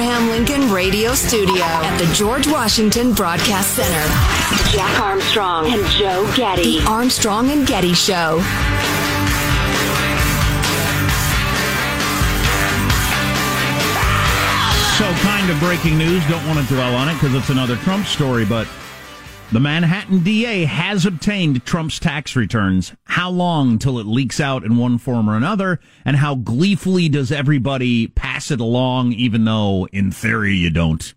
Abraham Lincoln Radio Studio at the George Washington Broadcast Center, Jack Armstrong and Joe Getty. The Armstrong and Getty Show. So, kind of breaking news. Don't want to dwell on it because it's another Trump story, but the Manhattan DA has obtained Trump's tax returns. How long till it leaks out in one form or another? And how gleefully does everybody pass it along, even though in theory you don't,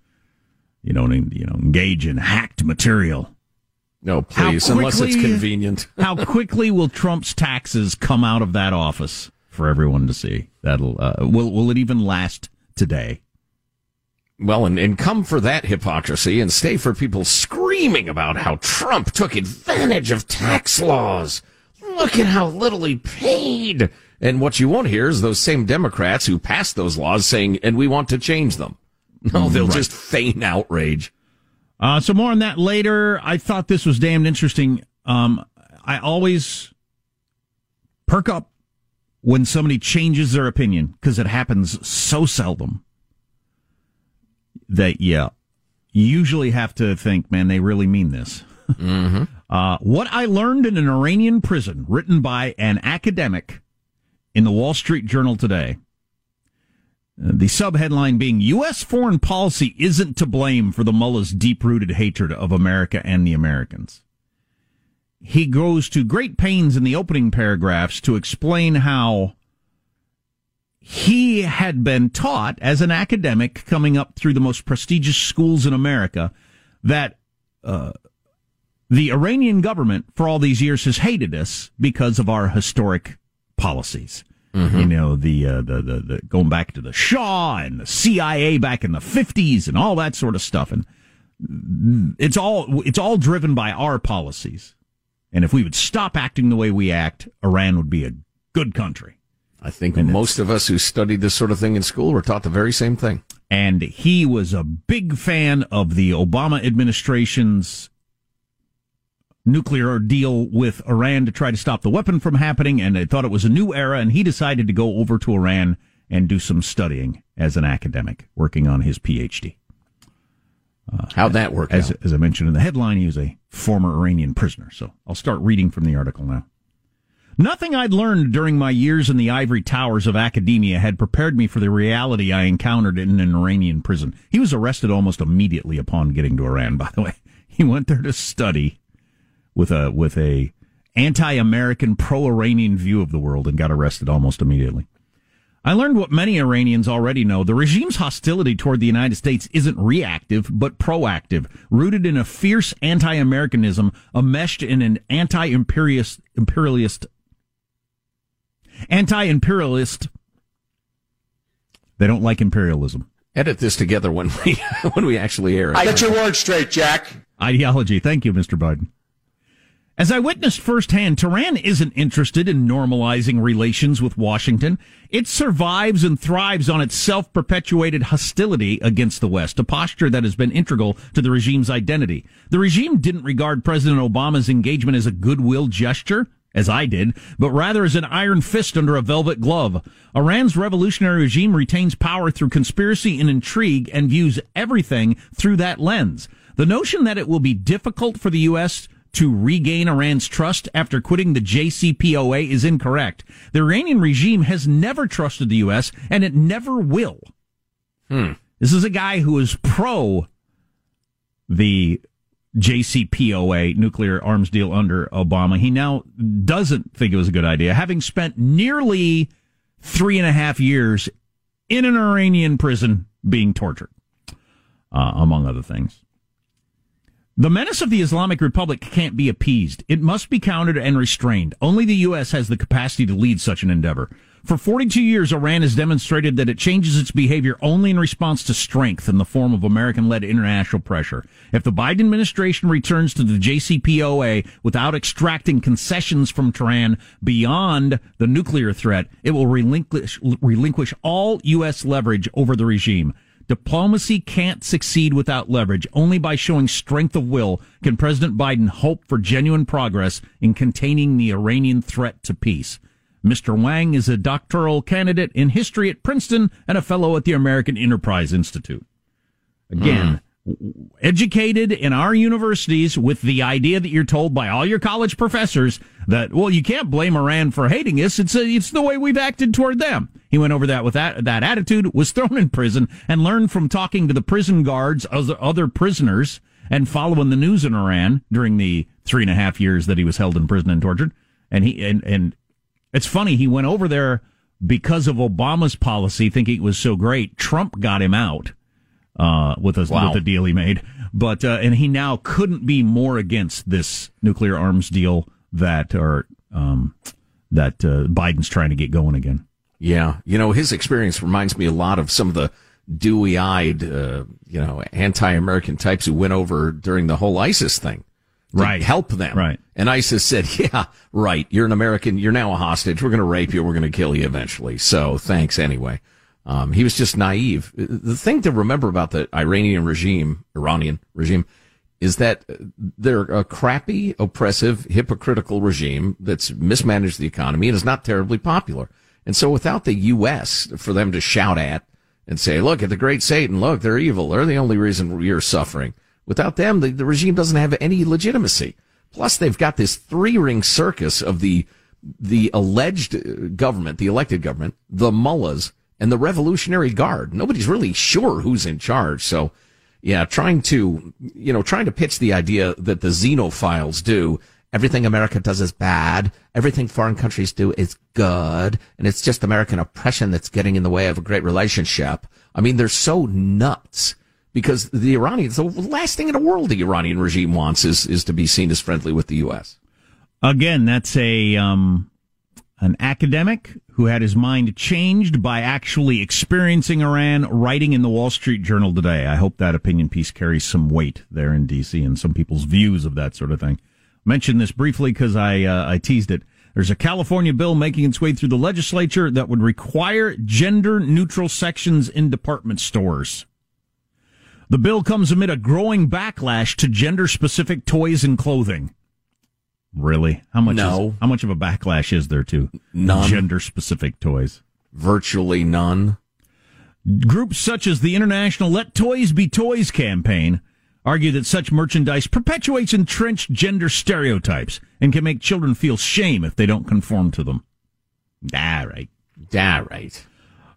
you don't, you know, engage in hacked material? No, please, unless it's convenient. how quickly will Trump's taxes come out of that office for everyone to see? That'll uh, will will it even last today? Well, and, and come for that hypocrisy and stay for people screaming about how Trump took advantage of tax laws. Look at how little he paid. And what you won't hear is those same Democrats who passed those laws saying, and we want to change them. No, they'll right. just feign outrage. Uh, so more on that later. I thought this was damned interesting. Um, I always perk up when somebody changes their opinion because it happens so seldom that, yeah, you usually have to think, man, they really mean this. Mm-hmm. Uh, what I learned in an Iranian prison, written by an academic in the Wall Street Journal today. Uh, the subheadline being U.S. foreign policy isn't to blame for the mullah's deep rooted hatred of America and the Americans. He goes to great pains in the opening paragraphs to explain how he had been taught as an academic coming up through the most prestigious schools in America that uh, the Iranian government for all these years has hated us because of our historic policies. Mm-hmm. You know, the, uh, the, the, the, going back to the Shah and the CIA back in the 50s and all that sort of stuff. And it's all, it's all driven by our policies. And if we would stop acting the way we act, Iran would be a good country. I think most of us who studied this sort of thing in school were taught the very same thing. And he was a big fan of the Obama administration's nuclear deal with Iran to try to stop the weapon from happening. And they thought it was a new era. And he decided to go over to Iran and do some studying as an academic, working on his PhD. Uh, How'd that work? As, as I mentioned in the headline, he was a former Iranian prisoner. So I'll start reading from the article now. Nothing I'd learned during my years in the ivory towers of academia had prepared me for the reality I encountered in an Iranian prison. He was arrested almost immediately upon getting to Iran, by the way. He went there to study, with a with a anti-American, pro-Iranian view of the world and got arrested almost immediately. I learned what many Iranians already know. The regime's hostility toward the United States isn't reactive, but proactive, rooted in a fierce anti-Americanism, enmeshed in an anti-imperialist, imperialist, anti-imperialist. They don't like imperialism. Edit this together when we when we actually air it. Get your words straight, Jack. Ideology. Thank you, Mr. Biden. As I witnessed firsthand, Tehran isn't interested in normalizing relations with Washington. It survives and thrives on its self-perpetuated hostility against the West, a posture that has been integral to the regime's identity. The regime didn't regard President Obama's engagement as a goodwill gesture, as I did, but rather as an iron fist under a velvet glove. Iran's revolutionary regime retains power through conspiracy and intrigue and views everything through that lens. The notion that it will be difficult for the U.S to regain Iran's trust after quitting the JCPOA is incorrect. The Iranian regime has never trusted the U.S. and it never will. Hmm. This is a guy who is pro the JCPOA nuclear arms deal under Obama. He now doesn't think it was a good idea, having spent nearly three and a half years in an Iranian prison being tortured, uh, among other things. The menace of the Islamic Republic can't be appeased. It must be countered and restrained. Only the U.S. has the capacity to lead such an endeavor. For 42 years, Iran has demonstrated that it changes its behavior only in response to strength in the form of American-led international pressure. If the Biden administration returns to the JCPOA without extracting concessions from Tehran beyond the nuclear threat, it will relinquish, relinquish all U.S. leverage over the regime. Diplomacy can't succeed without leverage. Only by showing strength of will can President Biden hope for genuine progress in containing the Iranian threat to peace. Mr. Wang is a doctoral candidate in history at Princeton and a fellow at the American Enterprise Institute. Again, mm. educated in our universities with the idea that you're told by all your college professors that, well, you can't blame Iran for hating us. It's, a, it's the way we've acted toward them. He went over that with that, that attitude, was thrown in prison, and learned from talking to the prison guards, other, other prisoners, and following the news in Iran during the three and a half years that he was held in prison and tortured. And he, and, and it's funny, he went over there because of Obama's policy, thinking it was so great. Trump got him out, uh, with a, wow. with the deal he made. But, uh, and he now couldn't be more against this nuclear arms deal that, or, um, that, uh, Biden's trying to get going again. Yeah, you know, his experience reminds me a lot of some of the dewy-eyed, uh, you know, anti-American types who went over during the whole ISIS thing. Right. Help them. Right. And ISIS said, yeah, right. You're an American. You're now a hostage. We're going to rape you. We're going to kill you eventually. So thanks anyway. Um, he was just naive. The thing to remember about the Iranian regime, Iranian regime, is that they're a crappy, oppressive, hypocritical regime that's mismanaged the economy and is not terribly popular. And so without the U.S. for them to shout at and say, look at the great Satan, look, they're evil. They're the only reason you're suffering. Without them, the, the regime doesn't have any legitimacy. Plus, they've got this three ring circus of the, the alleged uh, government, the elected government, the mullahs, and the Revolutionary Guard. Nobody's really sure who's in charge. So, yeah, trying to, you know, trying to pitch the idea that the xenophiles do everything America does is bad. Everything foreign countries do is good. And it's just American oppression that's getting in the way of a great relationship. I mean, they're so nuts because the Iranians, the last thing in the world the Iranian regime wants is, is to be seen as friendly with the U.S. Again, that's a, um, an academic who had his mind changed by actually experiencing Iran, writing in the Wall Street Journal today. I hope that opinion piece carries some weight there in D.C. and some people's views of that sort of thing mention this briefly because I uh, I teased it. There's a California bill making its way through the legislature that would require gender neutral sections in department stores. The bill comes amid a growing backlash to gender specific toys and clothing. Really? How much no. Is, how much of a backlash is there to gender specific toys? Virtually none. Groups such as the International Let Toys Be Toys campaign argue that such merchandise perpetuates entrenched gender stereotypes and can make children feel shame if they don't conform to them. Ah, right. Ah, right.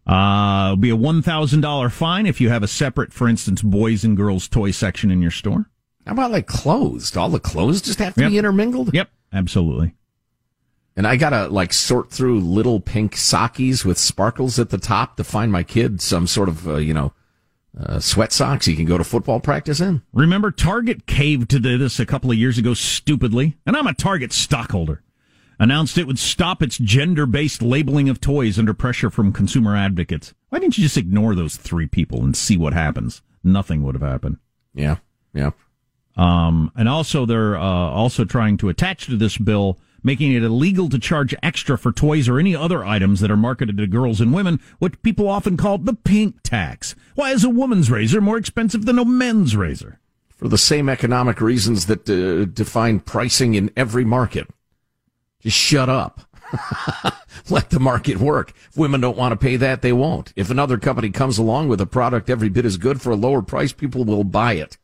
Uh, it'll be a $1,000 fine if you have a separate, for instance, boys and girls toy section in your store. How about like clothes? Do all the clothes just have to Yep. be intermingled? Yep, absolutely. And I gotta like sort through little pink sockies with sparkles at the top to find my kid some sort of uh, you know uh, sweat socks he can go to football practice in. Remember, Target caved to this a couple of years ago stupidly, and I'm a Target stockholder. Announced it would stop its gender based labeling of toys under pressure from consumer advocates. Why didn't you just ignore those three people and see what happens? Nothing would have happened. Yeah, yeah. Um, and also, they're uh, also trying to attach to this bill, making it illegal to charge extra for toys or any other items that are marketed to girls and women, what people often call the pink tax. Why is a woman's razor more expensive than a men's razor? For the same economic reasons that uh, define pricing in every market. Just shut up. Let the market work. If women don't want to pay that, they won't. If another company comes along with a product every bit as good for a lower price, people will buy it.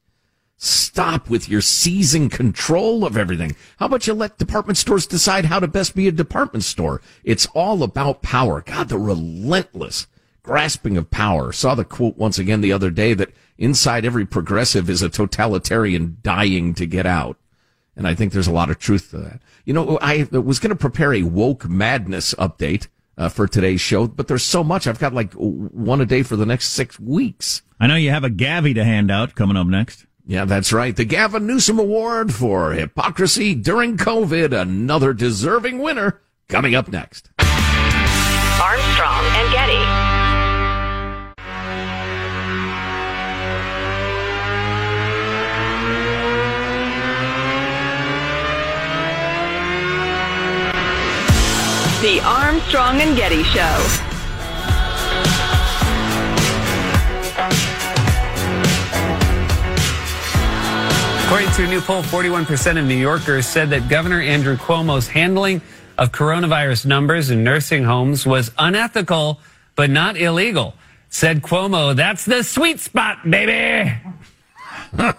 Stop with your seizing control of everything. How about you let department stores decide how to best be a department store? It's all about power. God, the relentless grasping of power. Saw the quote once again the other day that inside every progressive is a totalitarian dying to get out. And I think there's a lot of truth to that. You know, I was going to prepare a woke madness update uh, for today's show, but there's so much. I've got like one a day for the next six weeks. I know you have a Gavi to hand out coming up next. Yeah, that's right. The Gavin Newsom Award for Hypocrisy During COVID. Another deserving winner coming up next. Armstrong and Getty. The Armstrong and Getty Show. According to a new poll, 41% of New Yorkers said that Governor Andrew Cuomo's handling of coronavirus numbers in nursing homes was unethical, but not illegal. Said Cuomo, that's the sweet spot, baby.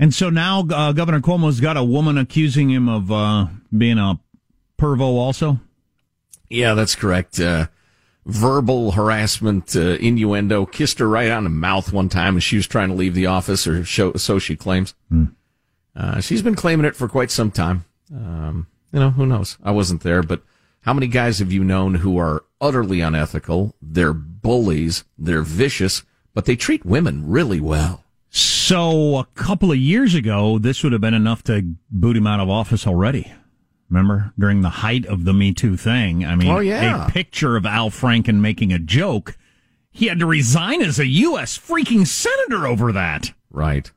And so now uh, Governor Cuomo's got a woman accusing him of uh, being a pervo also. Yeah, that's correct. Uh, verbal harassment, uh, innuendo, kissed her right on the mouth one time as she was trying to leave the office, or show, so she claims. Uh, she's been claiming it for quite some time. Um, you know, who knows? I wasn't there, but how many guys have you known who are utterly unethical? They're bullies, they're vicious, but they treat women really well. So a couple of years ago, this would have been enough to boot him out of office already. Remember during the height of the Me Too thing? I mean, Oh, yeah. a picture of Al Franken making a joke. He had to resign as a U.S. freaking senator over that. Right.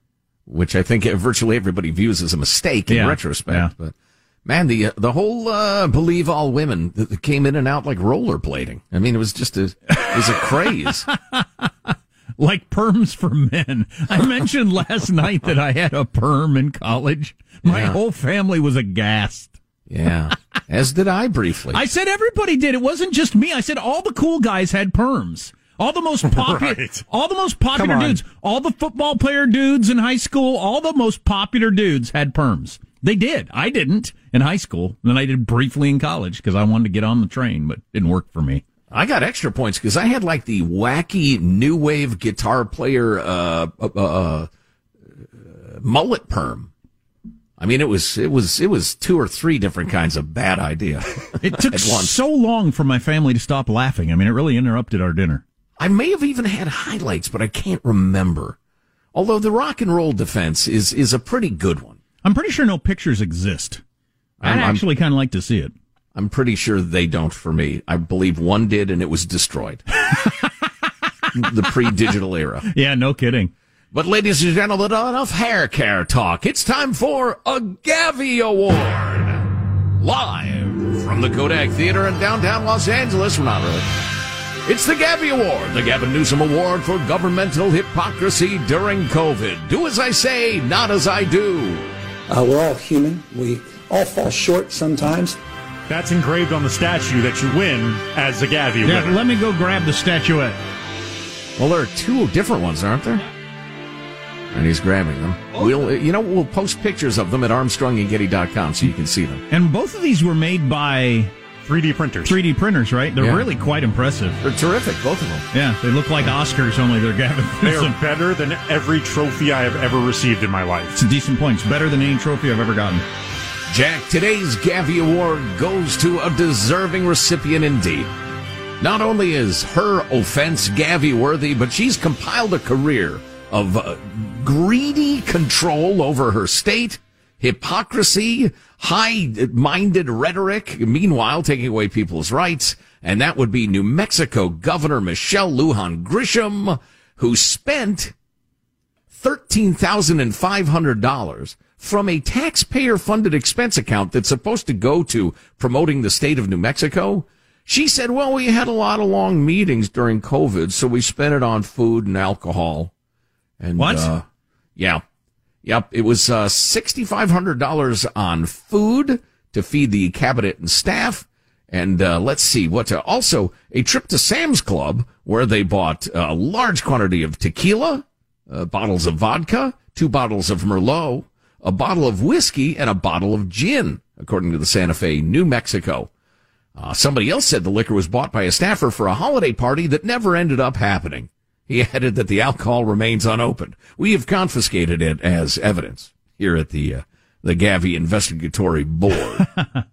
Which I think virtually everybody views as a mistake in Yeah. retrospect. Yeah. But man, the uh, the whole uh, believe all women that that came in and out like rollerblading. I mean, it was just a it was a craze. Like perms for men. I mentioned last night that I had a perm in college. My Yeah. whole family was aghast. Yeah. As did I briefly. I said everybody did. It wasn't just me. I said all the cool guys had perms. All the most popular, Right. all the most popular dudes, all the football player dudes in high school, all the most popular dudes had perms. They did. I didn't in high school. Then I did briefly in college because I wanted to get on the train, but it didn't work for me. I got extra points because I had like the wacky new wave guitar player uh, uh, uh, mullet perm. I mean, it was it was it was two or three different kinds of bad idea. It took so long for my family to stop laughing. I mean, it really interrupted our dinner. I may have even had highlights, but I can't remember. Although the rock and roll defense is is a pretty good one. I'm pretty sure no pictures exist. I'm- actually kind of like to see it. I'm pretty sure they don't for me. I believe one did, and it was destroyed. the pre-digital era. Yeah, no kidding. But ladies and gentlemen, enough hair care talk. It's time for a Gavi Award. Live from the Kodak Theater in downtown Los Angeles. Well, not really. It's the Gavi Award, the Gavin Newsom Award for governmental hypocrisy during COVID. Do as I say, not as I do. Uh, we're all human. We all fall short sometimes. That's engraved on the statue that you win as the Gavi Yeah, let me go grab the statuette. Well, there are two different ones, aren't there? And he's grabbing them. We'll, you know, we'll post pictures of them at ArmstrongandGetty.com so you can see them. And both of these were made by 3D printers. 3D printers, right? They're Yeah. really quite impressive. They're terrific, both of them. Yeah, they look like Oscars, only they're Gavin. They are better than every trophy I have ever received in my life. It's a decent point. It's better than any trophy I've ever gotten. Jack, today's Gavi Award goes to a deserving recipient indeed. Not only is her offense Gavi worthy, but she's compiled a career of uh, greedy control over her state, hypocrisy, high-minded rhetoric, meanwhile taking away people's rights. And that would be New Mexico Governor Michelle Lujan Grisham, who spent $13,500 from a taxpayer funded expense account that's supposed to go to promoting the state of New Mexico. She said, well, we had a lot of long meetings during COVID, so we spent it on food and alcohol. And, What? Uh, yeah. Yep. It was, uh, $6,500 on food to feed the cabinet and staff. And, uh, let's see what, uh, also a trip to Sam's Club where they bought a large quantity of tequila, uh, bottles of vodka, two bottles of Merlot, a bottle of whiskey, and a bottle of gin, according to the Santa Fe, New Mexican. Uh, somebody else said the liquor was bought by a staffer for a holiday party that never ended up happening. He added that the alcohol remains unopened. We have confiscated it as evidence here at the uh, the Gavi Investigatory Board.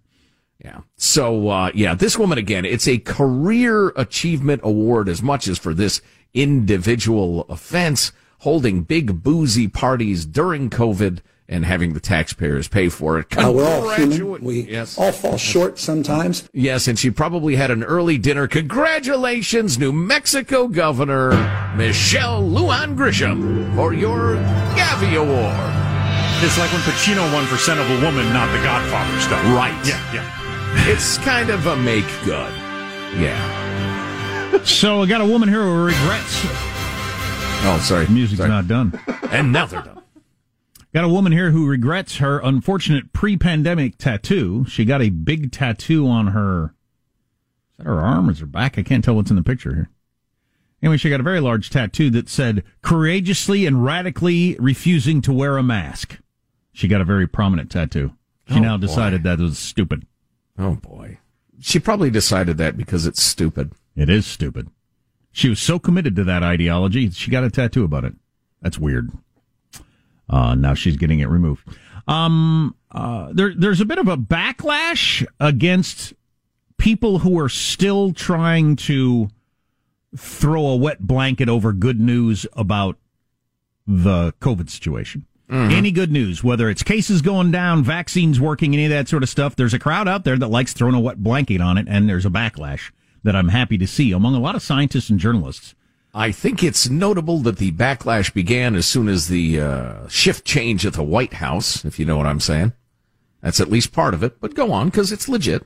yeah. So uh, yeah, this woman again, it's a career achievement award as much as for this individual offense, holding big boozy parties during COVID and having the taxpayers pay for it. Uh, we're all human. We yes. all fall short sometimes. Yes, and she probably had an early dinner. Congratulations, New Mexico Governor Michelle Lujan Grisham, for your Gavi Award. It's like when Pacino won for Scent of a Woman, not the Godfather stuff. Right. Yeah, yeah. It's kind of a make good. Yeah. So I got a woman here who regrets. Oh, sorry. Music's Sorry. not done. And now they're done. Got a woman here who regrets her unfortunate pre-pandemic tattoo. She got a big tattoo on her. Is that her arm or is her back? I can't tell what's in the picture here. Anyway, she got a very large tattoo that said "courageously and radically refusing to wear a mask." She got a very prominent tattoo. She Oh, now boy. decided that was stupid. Oh, boy. She probably decided that because it's stupid. It is stupid. She was so committed to that ideology, she got a tattoo about it. That's weird. Uh, now she's getting it removed. Um, uh, there, there's a bit of a backlash against people who are still trying to throw a wet blanket over good news about the COVID situation. Any good news, whether it's cases going down, vaccines working, any of that sort of stuff, there's a crowd out there that likes throwing a wet blanket on it, and there's a backlash that I'm happy to see among a lot of scientists and journalists. I think it's notable that the backlash began as soon as the uh, shift change at the White House, if you know what I'm saying. That's at least part of it, but go on because it's legit.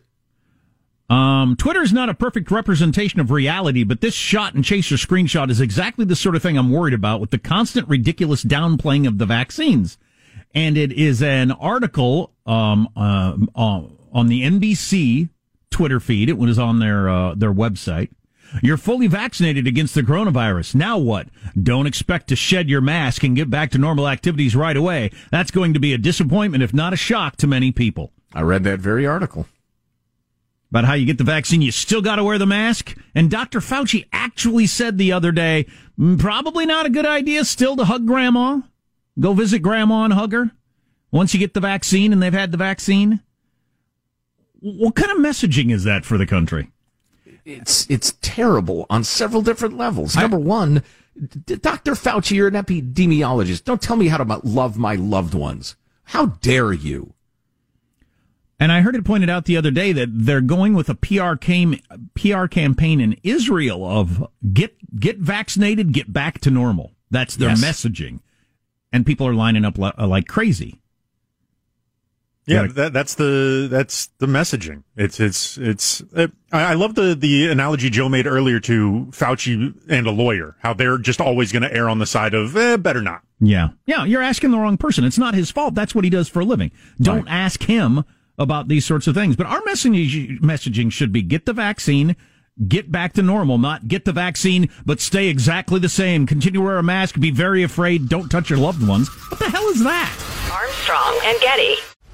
Um, is not a perfect representation of reality, but this shot and chaser screenshot is exactly the sort of thing I'm worried about with the constant ridiculous downplaying of the vaccines. And it is an article um, uh, uh, on the NBC Twitter feed. It was on their uh, their website. You're fully vaccinated against the coronavirus. Now what? Don't expect to shed your mask and get back to normal activities right away. That's going to be a disappointment, if not a shock, to many people. I read that very article. about how you get the vaccine, you still got to wear the mask. And Dr. Fauci actually said the other day, "Mm, probably not a good idea still to hug grandma. Go visit grandma and hug her once you get the vaccine and they've had the vaccine. What kind of messaging is that for the country? It's it's terrible on several different levels. Number one, Dr. Fauci, you're an epidemiologist. Don't tell me how to love my loved ones. How dare you? And I heard it pointed out the other day that they're going with a PR cam, PR campaign in Israel of get get vaccinated, get back to normal. That's their Yes. messaging, and people are lining up like crazy. Yeah, Yeah. that, that's the that's the messaging. It's it's it's. Uh, I, I love the the analogy Joe made earlier to Fauci and a lawyer. How they're just always going to err on the side of eh, better not. Yeah. Yeah, you're asking the wrong person. It's not his fault. That's what he does for a living. Don't ask him about these sorts of things. But our messaging messaging should be get the vaccine, get back to normal, not get the vaccine, but stay exactly the same. Continue to wear a mask, be very afraid, don't touch your loved ones. What the hell is that? Armstrong and Getty.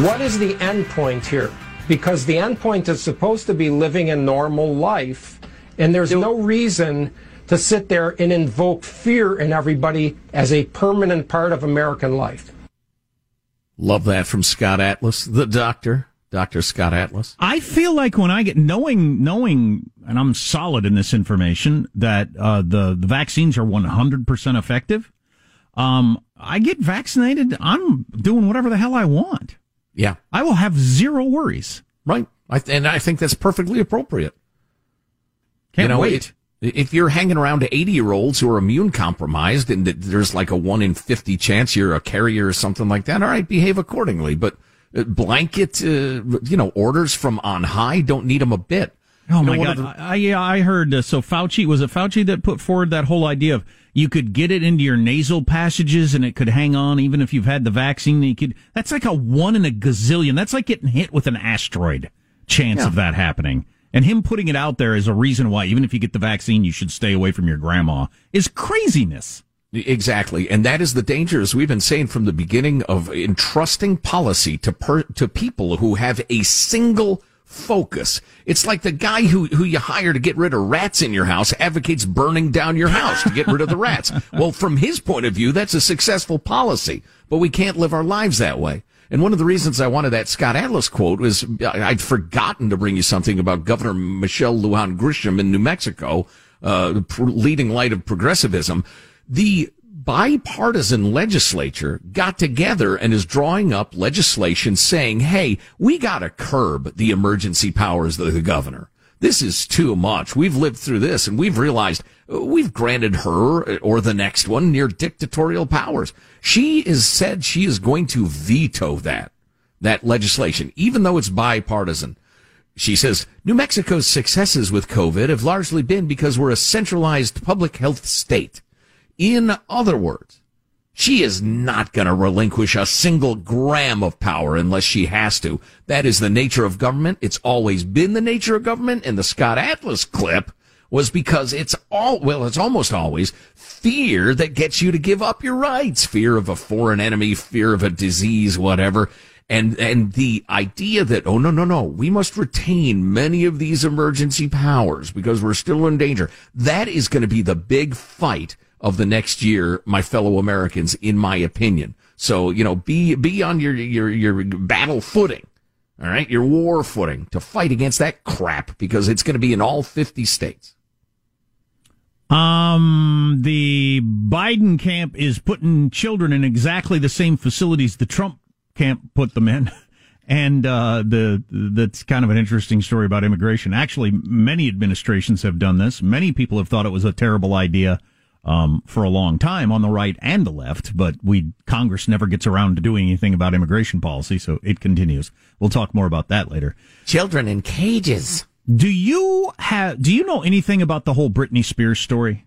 What is the end point here? Because the end point is supposed to be living a normal life, and there's no reason to sit there and invoke fear in everybody as a permanent part of American life. Love that from Scott Atlas, the doctor, Dr. Scott Atlas. I feel like when I get knowing knowing, and I'm solid in this information that uh, the the vaccines are 100 percent effective. Um, I get vaccinated. I'm doing whatever the hell I want. Yeah, I will have zero worries. Right, I, and I think that's perfectly appropriate. Can't you know, wait. It, if you're hanging around to 80 year olds who are immune compromised and that there's like a one in 50 chance you're a carrier or something like that, all right, behave accordingly. But uh, blanket, uh, you know, orders from on high don't need them a bit. Oh my god! I, yeah, I heard. Uh, so Fauci was it Fauci that put forward that whole idea of you could get it into your nasal passages and it could hang on even if you've had the vaccine. You could. That's like a one in a gazillion. That's like getting hit with an asteroid chance Yeah. of that happening. And him putting it out there as a reason why even if you get the vaccine, you should stay away from your grandma is craziness. Exactly, and that is the danger, as we've been saying from the beginning, of entrusting policy to per, to people who have a single focus. It's like the guy who who you hire to get rid of rats in your house advocates burning down your house to get rid of the rats. Well, from his point of view, that's a successful policy, but we can't live our lives that way. And one of the reasons I wanted that Scott Atlas quote was I'd forgotten to bring you something about Governor Michelle Lujan Grisham in New Mexico, uh, leading light of progressivism. The bipartisan legislature got together and is drawing up legislation saying, hey, we got to curb the emergency powers of the governor. This is too much. We've lived through this and we've realized uh, we've granted her or the next one near dictatorial powers. She is said she is going to veto that, that legislation, even though it's bipartisan. She says New Mexico's successes with COVID have largely been because we're a centralized public health state. In other words, she is not going to relinquish a single gram of power unless she has to. That is the nature of government. It's always been the nature of government. And the Scott Atlas clip was because it's all, well, it's almost always fear that gets you to give up your rights. Fear of a foreign enemy, fear of a disease, whatever. And, and the idea that, oh, no, no, no, we must retain many of these emergency powers because we're still in danger. That is going to be the big fight of the next year, my fellow Americans, in my opinion. So, you know, be, be on your, your, your battle footing. All right. Your war footing to fight against that crap because it's going to be in all 50 states. Um, the Biden camp is putting children in exactly the same facilities the Trump camp put them in. And uh, the that's kind of an interesting story about immigration. Actually, many administrations have done this. Many people have thought it was a terrible idea um, for a long time on the right and the left, but we Congress never gets around to doing anything about immigration policy, so it continues. We'll talk more about that later. Children in cages. Do you have? Do you know anything about the whole Britney Spears story?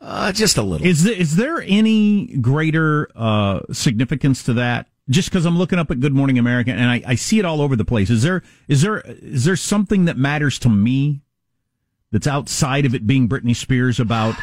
Uh, just a little. Is there, is there any greater uh, significance to that? Just because I'm looking up at Good Morning America and I, I see it all over the place. Is there is there is there something that matters to me that's outside of it being Britney Spears about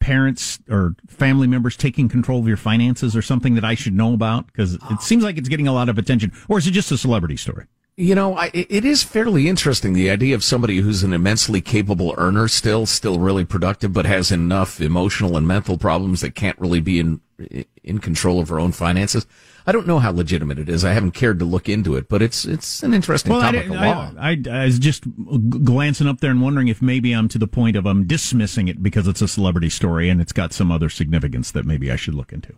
parents or family members taking control of your finances or something that I should know about? Because it ah. seems like it's getting a lot of attention. Or is it just a celebrity story? You know, I, it is fairly interesting the idea of somebody who's an immensely capable earner, still, still really productive, but has enough emotional and mental problems that can't really be in in control of her own finances. I don't know how legitimate it is. I haven't cared to look into it, but it's it's an interesting well, topic I, of law. I, I, I was just glancing up there and wondering if maybe I'm to the point of I'm dismissing it because it's a celebrity story and it's got some other significance that maybe I should look into.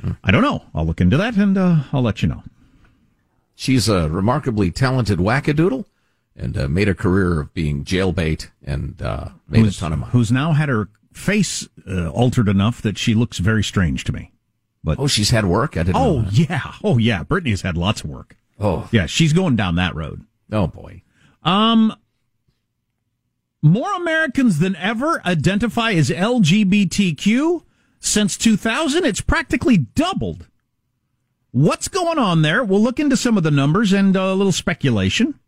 Hmm. I don't know. I'll look into that and uh, I'll let you know. She's a remarkably talented wackadoodle and uh, made a career of being jailbait and uh, made who's, a ton of money. Who's now had her face uh, altered enough that she looks very strange to me. But oh, she's had work. I didn't. Oh yeah, oh yeah. Britney's had lots of work. Oh yeah, she's going down that road. Oh boy. Um, more Americans than ever identify as LGBTQ. Since 2000, it's practically doubled. What's going on there? We'll look into some of the numbers and a little speculation.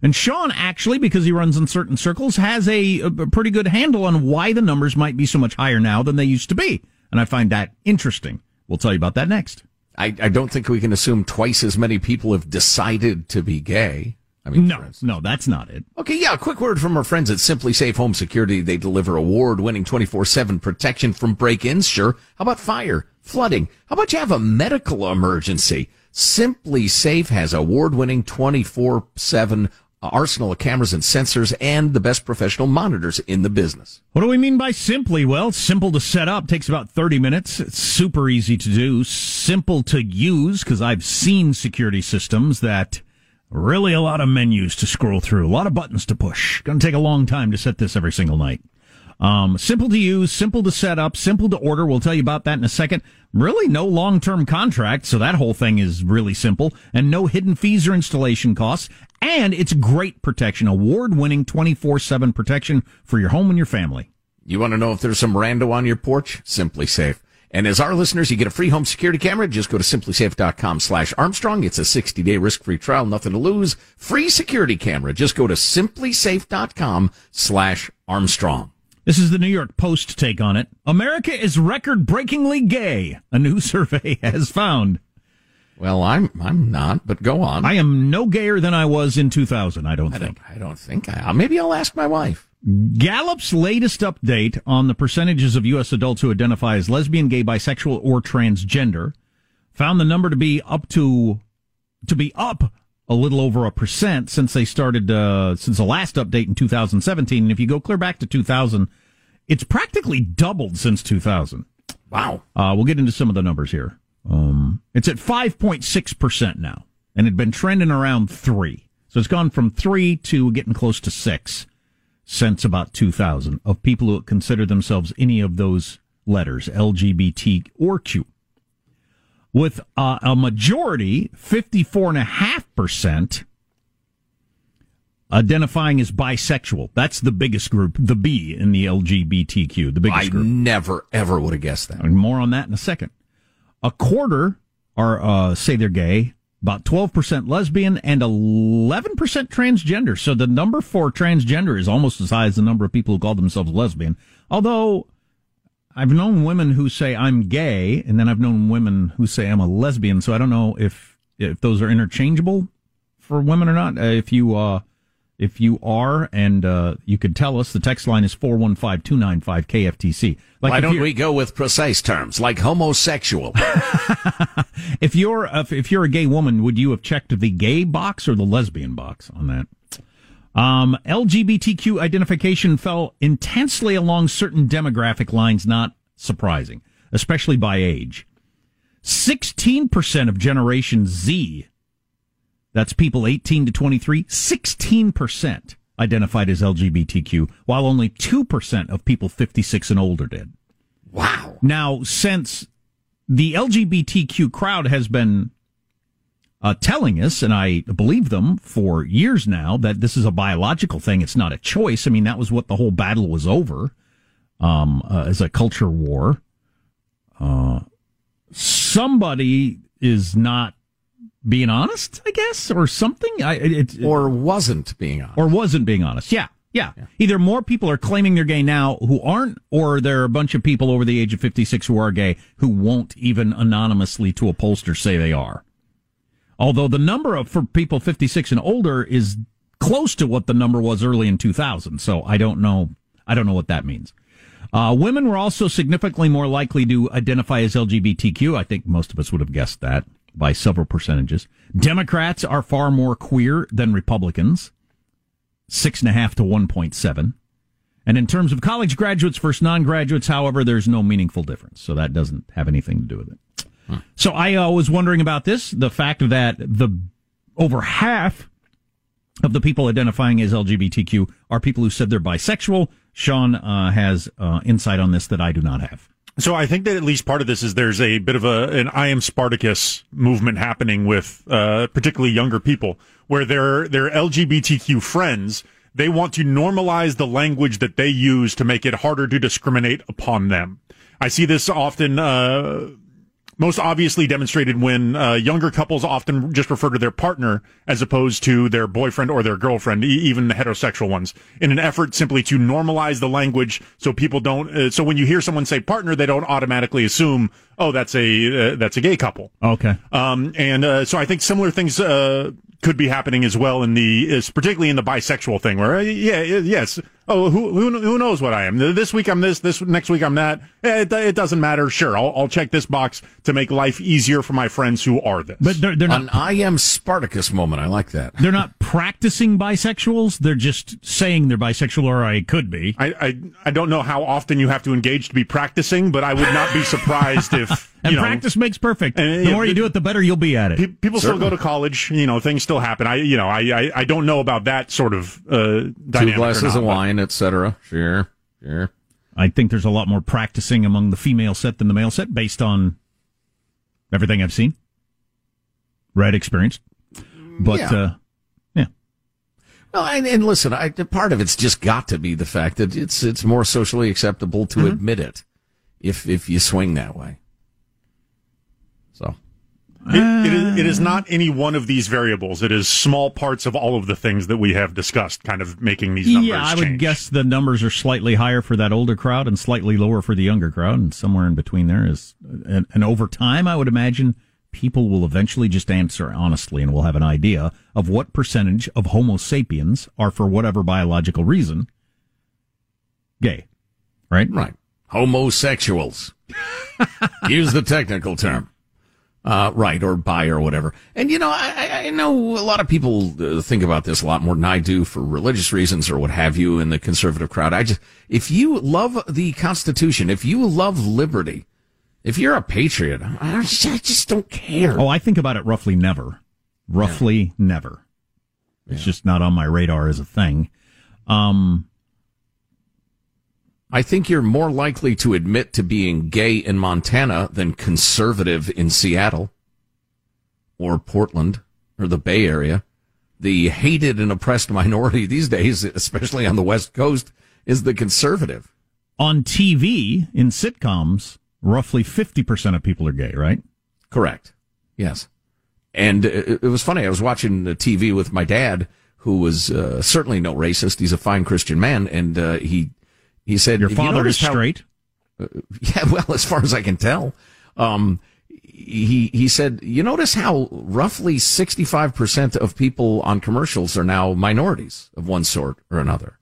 And Sean, actually, because he runs in certain circles, has a, a, pretty good handle on why the numbers might be so much higher now than they used to be. And I find that interesting. We'll tell you about that next. I, I don't think we can assume twice as many people have decided to be gay. I mean, no, no, that's not it. Okay, yeah, a quick word from our friends at SimpliSafe Home Security. They deliver award winning 24 7 protection from break ins. Sure. How about fire, flooding? How about you have a medical emergency? SimpliSafe has award winning 24 7 arsenal of cameras and sensors and the best professional monitors in the business. What do we mean by simply? Well, simple to set up, takes about 30 minutes. It's super easy to do, simple to use because I've seen security systems that really a lot of menus to scroll through, a lot of buttons to push. Going to take a long time to set this every single night. Um, simple to use, simple to set up, simple to order. We'll tell you about that in a second. Really no long-term contract, so that whole thing is really simple and no hidden fees or installation costs. And it's great protection, award-winning 24-7 protection for your home and your family. You want to know if there's some rando on your porch? SimpliSafe. And as our listeners, you get a free home security camera. Just go to simplisafe.com slash Armstrong. It's a 60 day risk free trial. Nothing to lose. Free security camera. Just go to simplisafe.com slash Armstrong. This is the New York Post take on it. America is record breakingly gay, a new survey has found. Well, I'm I'm not, but go on. I am no gayer than I was in 2000, I don't I think. Don't, I don't think. I, maybe I'll ask my wife. Gallup's latest update on the percentages of U.S. adults who identify as lesbian, gay, bisexual, or transgender found the number to be up to to be up a little over a percent since they started uh, since the last update in 2017. And if you go clear back to 2000, it's practically doubled since 2000. Wow. Uh, we'll get into some of the numbers here. Um, it's at 5.6 percent now, and had been trending around three. So it's gone from three to getting close to six since about 2000 of people who consider themselves any of those letters, LGBT or Q with uh, a majority, 54.5%, identifying as bisexual. That's the biggest group, the B in the LGBTQ, the biggest I group. never, ever would have guessed that. And more on that in a second. A quarter are uh, say they're gay, about 12% lesbian, and 11% transgender. So the number for transgender is almost as high as the number of people who call themselves lesbian. Although I've known women who say I'm gay, and then I've known women who say I'm a lesbian. So I don't know if if those are interchangeable for women or not. Uh, if you uh, If you are, and uh, you could tell us, the text line is 415 295 KFTC. Why don't we go with precise terms like homosexual? If you're if, if you're a gay woman, would you have checked the gay box or the lesbian box on that? Um, LGBTQ identification fell intensely along certain demographic lines, not surprising, especially by age. 16% of Generation Z, that's people 18 to 23, 16% identified as LGBTQ, while only 2% of people 56 and older did. Wow. Now, since the LGBTQ crowd has been uh, telling us, and I believe them for years now, that this is a biological thing. It's not a choice. I mean, that was what the whole battle was over um, uh, as a culture war. Uh, somebody is not being honest, I guess, or something. I, it, or wasn't being honest. Or wasn't being honest. Yeah, yeah. Either more people are claiming they're gay now who aren't, or there are a bunch of people over the age of 56 who are gay who won't even anonymously to a pollster say they are. Although the number of for people 56 and older is close to what the number was early in 2000. So I don't know. I don't know what that means. Uh, women were also significantly more likely to identify as LGBTQ. I think most of us would have guessed that by several percentages. Democrats are far more queer than Republicans, six and a half to 1.7. And in terms of college graduates versus non-graduates, however, there's no meaningful difference. So that doesn't have anything to do with it. So I uh, was wondering about this, the fact that the over half of the people identifying as LGBTQ are people who said they're bisexual. Sean uh, has uh, insight on this that I do not have. So I think that at least part of this is there's a bit of a an I am Spartacus movement happening with uh, particularly younger people, where their their LGBTQ friends they want to normalize the language that they use to make it harder to discriminate upon them. I see this often. Uh, most obviously demonstrated when uh, younger couples often just refer to their partner as opposed to their boyfriend or their girlfriend, e- even the heterosexual ones, in an effort simply to normalize the language so people don't. Uh, so when you hear someone say partner, they don't automatically assume, oh, that's a uh, that's a gay couple. Okay. Um, and uh, so I think similar things uh, could be happening as well in the, is particularly in the bisexual thing, where uh, yeah, yes. Oh, who, who who knows what I am? This week I'm this. This next week I'm that. Eh, It, it doesn't matter. Sure, I'll, I'll check this box to make life easier for my friends who are this. But they're, they're not. An I am Spartacus moment. I like that. They're not practicing bisexuals. They're just saying they're bisexual, or I could be. I, I I don't know how often you have to engage to be practicing, but I would not be surprised if And you know, practice makes perfect. And, the yeah, more you do it, the better you'll be at it. Pe- people still go to college. You know, things still happen. I, you know, I, I, I don't know about that sort of uh, Two dynamic. or glasses not, of but- wine, etc. Sure, sure. I think there's a lot more practicing among the female set than the male set, based on everything I've seen, read, experienced. But Yeah. uh, yeah, No, and, and listen, I, part of it's just got to be the fact that it's it's more socially acceptable to Mm-hmm. admit it if if you swing that way. So It, it, is, it is ah. not any one of these variables. It is small parts of all of the things that we have discussed, kind of making these numbers yeah, I would change. guess the numbers are slightly higher for that older crowd and slightly lower for the younger crowd, and somewhere in between there is. And, and over time, I would imagine people will eventually just answer honestly, and we'll have an idea of what percentage of Homo sapiens are, for whatever biological reason, gay. Right. Right. Homosexuals. Use the technical term. Uh, right, or buy or whatever. And you know, I, I- know a lot of people uh, think about this a lot more than I do for religious reasons or what have you in the conservative crowd. I just, if you love the Constitution, if you love liberty, if you're a patriot, I just, I just don't care. Oh, I think about it roughly never. Roughly never. It's just not on my radar as a thing. Um, I think you're more likely to admit to being gay in Montana than conservative in Seattle or Portland or the Bay Area. The hated and oppressed minority these days, especially on the West Coast, is the conservative. on TV in sitcoms, roughly 50% of people are gay, right? Correct. Yes. And it, was funny. I was watching the TV with my dad, who was uh, certainly no racist. He's a fine Christian man, and uh, he he said, Your "Have you father is how- straight. Uh, yeah, well, as far as I can tell, um, he he said, you notice how roughly sixty five percent of people on commercials are now minorities of one sort or another.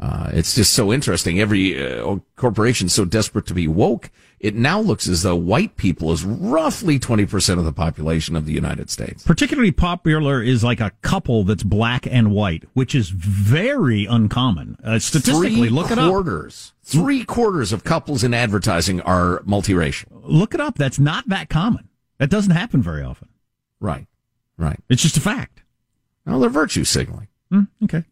Uh, it's just so interesting. Every uh, corporation so desperate to be woke, it now looks as though white people is roughly 20% of the population of the United States. Particularly popular is like a couple that's black and white, which is very uncommon. Uh, statistically, Three look it up. quarters, three quarters of couples in advertising are multiracial. Look it up. That's not that common. That doesn't happen very often. Right, right. It's just a fact. Well, they're virtue signaling. Mm, okay.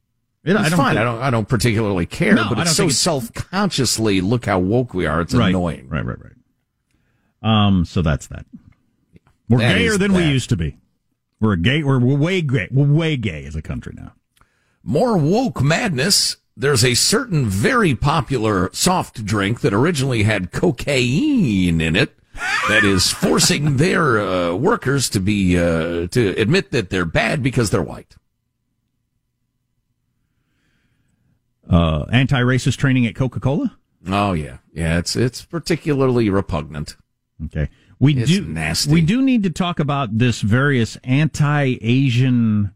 It- It's fine. think- I don't. I don't particularly care. No, but it's so self-consciously. Look how woke we are. It's Right. annoying. Right, right, right. Um, so that's that. We're That gayer than we used to be. We're a gay. We're, we're way gay. We're way gay as a country now. More woke madness. There's a certain very popular soft drink that originally had cocaine in it. That is forcing their uh, workers to be uh, to admit that they're bad because they're white. Uh, anti-racist training at Coca-Cola. Oh yeah, yeah. It's it's particularly repugnant. Okay. We It's do nasty. We do need to talk about this various anti-Asian,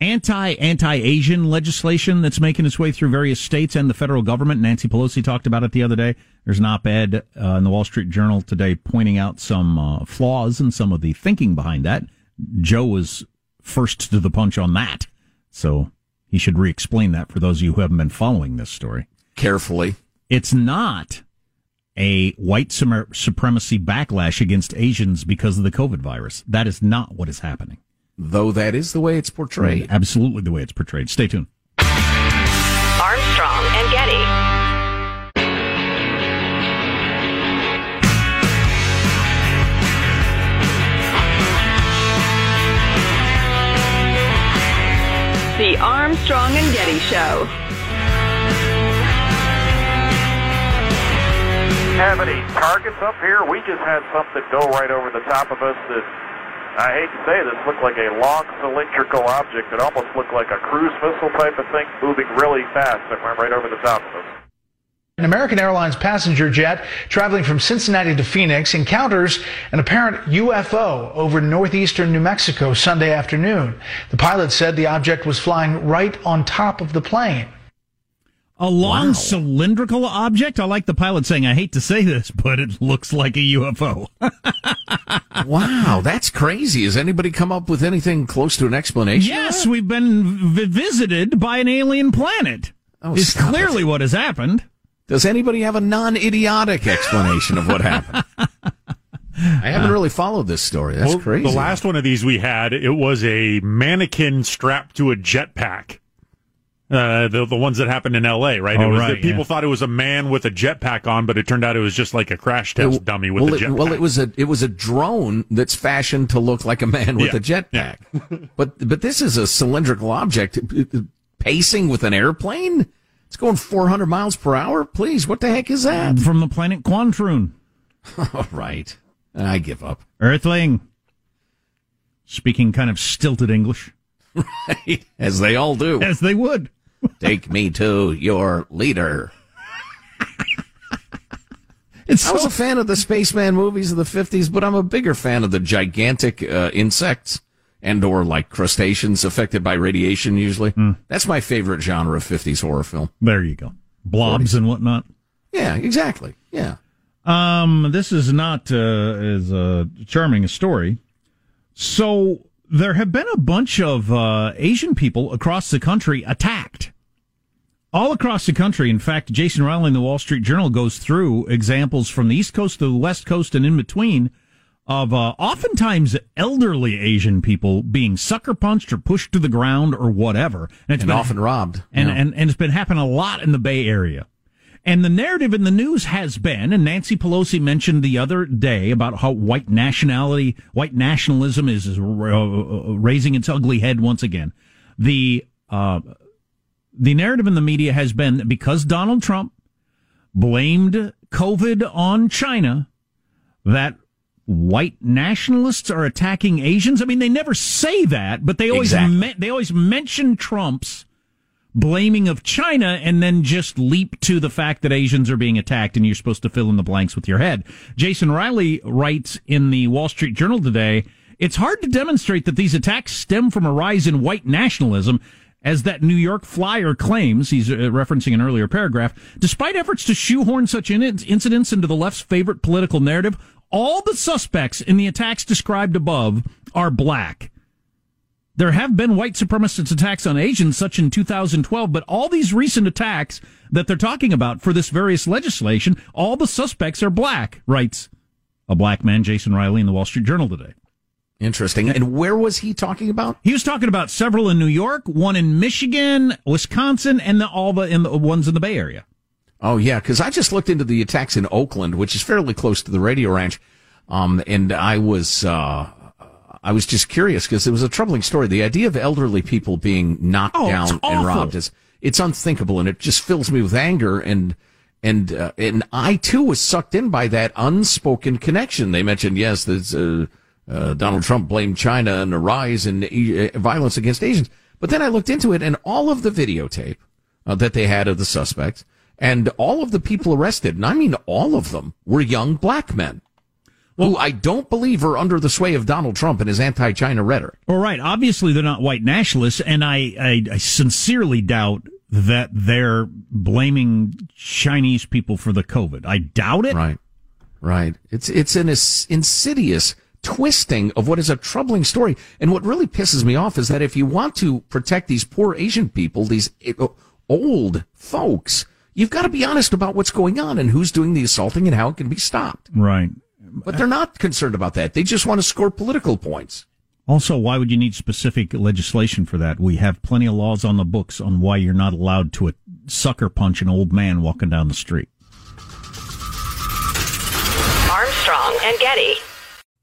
anti-anti-Asian legislation that's making its way through various states and the federal government. Nancy Pelosi talked about it the other day. There's an op-ed uh, in the Wall Street Journal today pointing out some uh, flaws in some of the thinking behind that. Joe was first to the punch on that, so he should re-explain that for those of you who haven't been following this story carefully. It's not a white supremacy backlash against Asians because of the COVID virus. That is not what is happening. Though that is the way it's portrayed. Absolutely the way it's portrayed. Stay tuned. The Armstrong and Getty Show. have any targets up here. We just had something go right over the top of us that I hate to say this looked like a long cylindrical object. It almost looked like a cruise missile type of thing moving really fast that went right over the top of us. An American Airlines passenger jet traveling from Cincinnati to Phoenix encounters an apparent UFO over northeastern New Mexico Sunday afternoon. The pilot said the object was flying right on top of the plane. A long cylindrical object? I like the pilot saying, I hate to say this, but it looks like a UFO. wow, that's crazy. Has anybody come up with anything close to an explanation? yes, we've been v- visited by an alien planet. Oh, is stop clearly what has happened. Does anybody have a non-idiotic explanation of what happened? I haven't really followed this story. That's Well, crazy. The last one of these we had, it was a mannequin strapped to a jetpack. Uh, the the ones that happened in L.A. Right? Oh, it was right, people yeah. thought it was a man with a jetpack on, but it turned out it was just like a crash test It- dummy with well, a jetpack. well, it was a it was a drone that's fashioned to look like a man with Yeah, a jetpack. but but this is a cylindrical object pacing with an airplane. It's going 400 miles per hour. Please, what the heck is that? From the planet Quantroon. All right, I give up. Earthling. Speaking kind of stilted English. As they all do. As they would. Take me to your leader. It's I was a fan of the spaceman movies of the 50s, but I'm a bigger fan of the gigantic uh, insects and or like crustaceans affected by radiation usually. That's my favorite genre of 50s horror film. There you go. Blobs and whatnot. Yeah, exactly. Yeah. Um, this is not uh, as uh, charming a story. So there have been a bunch of uh, Asian people across the country attacked. All across the country. In fact, Jason Riley in the Wall Street Journal goes through examples from the East Coast to the West Coast and in between of uh, oftentimes elderly Asian people being sucker punched or pushed to the ground or whatever. it's And often robbed. And, Yeah. and, and it's been happening a lot in the Bay Area. And the narrative in the news has been, and Nancy Pelosi mentioned the other day about how white nationality, white nationalism is uh, raising its ugly head once again. The, uh, the narrative in the media has been that because Donald Trump blamed COVID on China, that white nationalists are attacking Asians. I mean, they never say that, but they always Exactly. men- they always mention Trump's blaming of China and then just leap to the fact that Asians are being attacked and you're supposed to fill in the blanks with your head. Jason Riley writes in the Wall Street Journal today, it's hard to demonstrate that these attacks stem from a rise in white nationalism as that New York Flyer claims, he's uh, referencing an earlier paragraph, despite efforts to shoehorn such incidents into the left's favorite political narrative, all the suspects in the attacks described above are black. There have been white supremacist attacks on Asians, such in 2012, but all these recent attacks that they're talking about for this various legislation, all the suspects are black, writes a black man, Jason Riley, in the Wall Street Journal today. Interesting. And where was he talking about? He was talking about several in New York, one in Michigan, Wisconsin, and the, all the, in the ones in the Bay Area. Oh yeah, because I just looked into the attacks in Oakland, which is fairly close to the radio ranch, um, and I was uh, I was just curious because it was a troubling story. The idea of elderly people being knocked Oh, down and robbed is it's unthinkable, and it just fills me with anger and. And uh, and I too was sucked in by that unspoken connection. They mentioned yes, there's uh, uh, Donald Trump blamed China and a rise in uh, violence against Asians. But then I looked into it, and all of the videotape uh, that they had of the suspects and all of the people arrested, and I mean all of them, were young black men who I don't believe are under the sway of Donald Trump and his anti-China rhetoric. All right. Obviously, they're not white nationalists, and I, I, I sincerely doubt that they're blaming Chinese people for the COVID. I doubt it. Right. Right. It's it's an insidious twisting of what is a troubling story. And what really pisses me off is that if you want to protect these poor Asian people, these uh, old folks, you've got to be honest about what's going on and who's doing the assaulting and how it can be stopped. Right. But they're not concerned about that. They just want to score political points. Also, why would you need specific legislation for that? We have plenty of laws on the books on why you're not allowed to a sucker punch an old man walking down the street. Armstrong and Getty.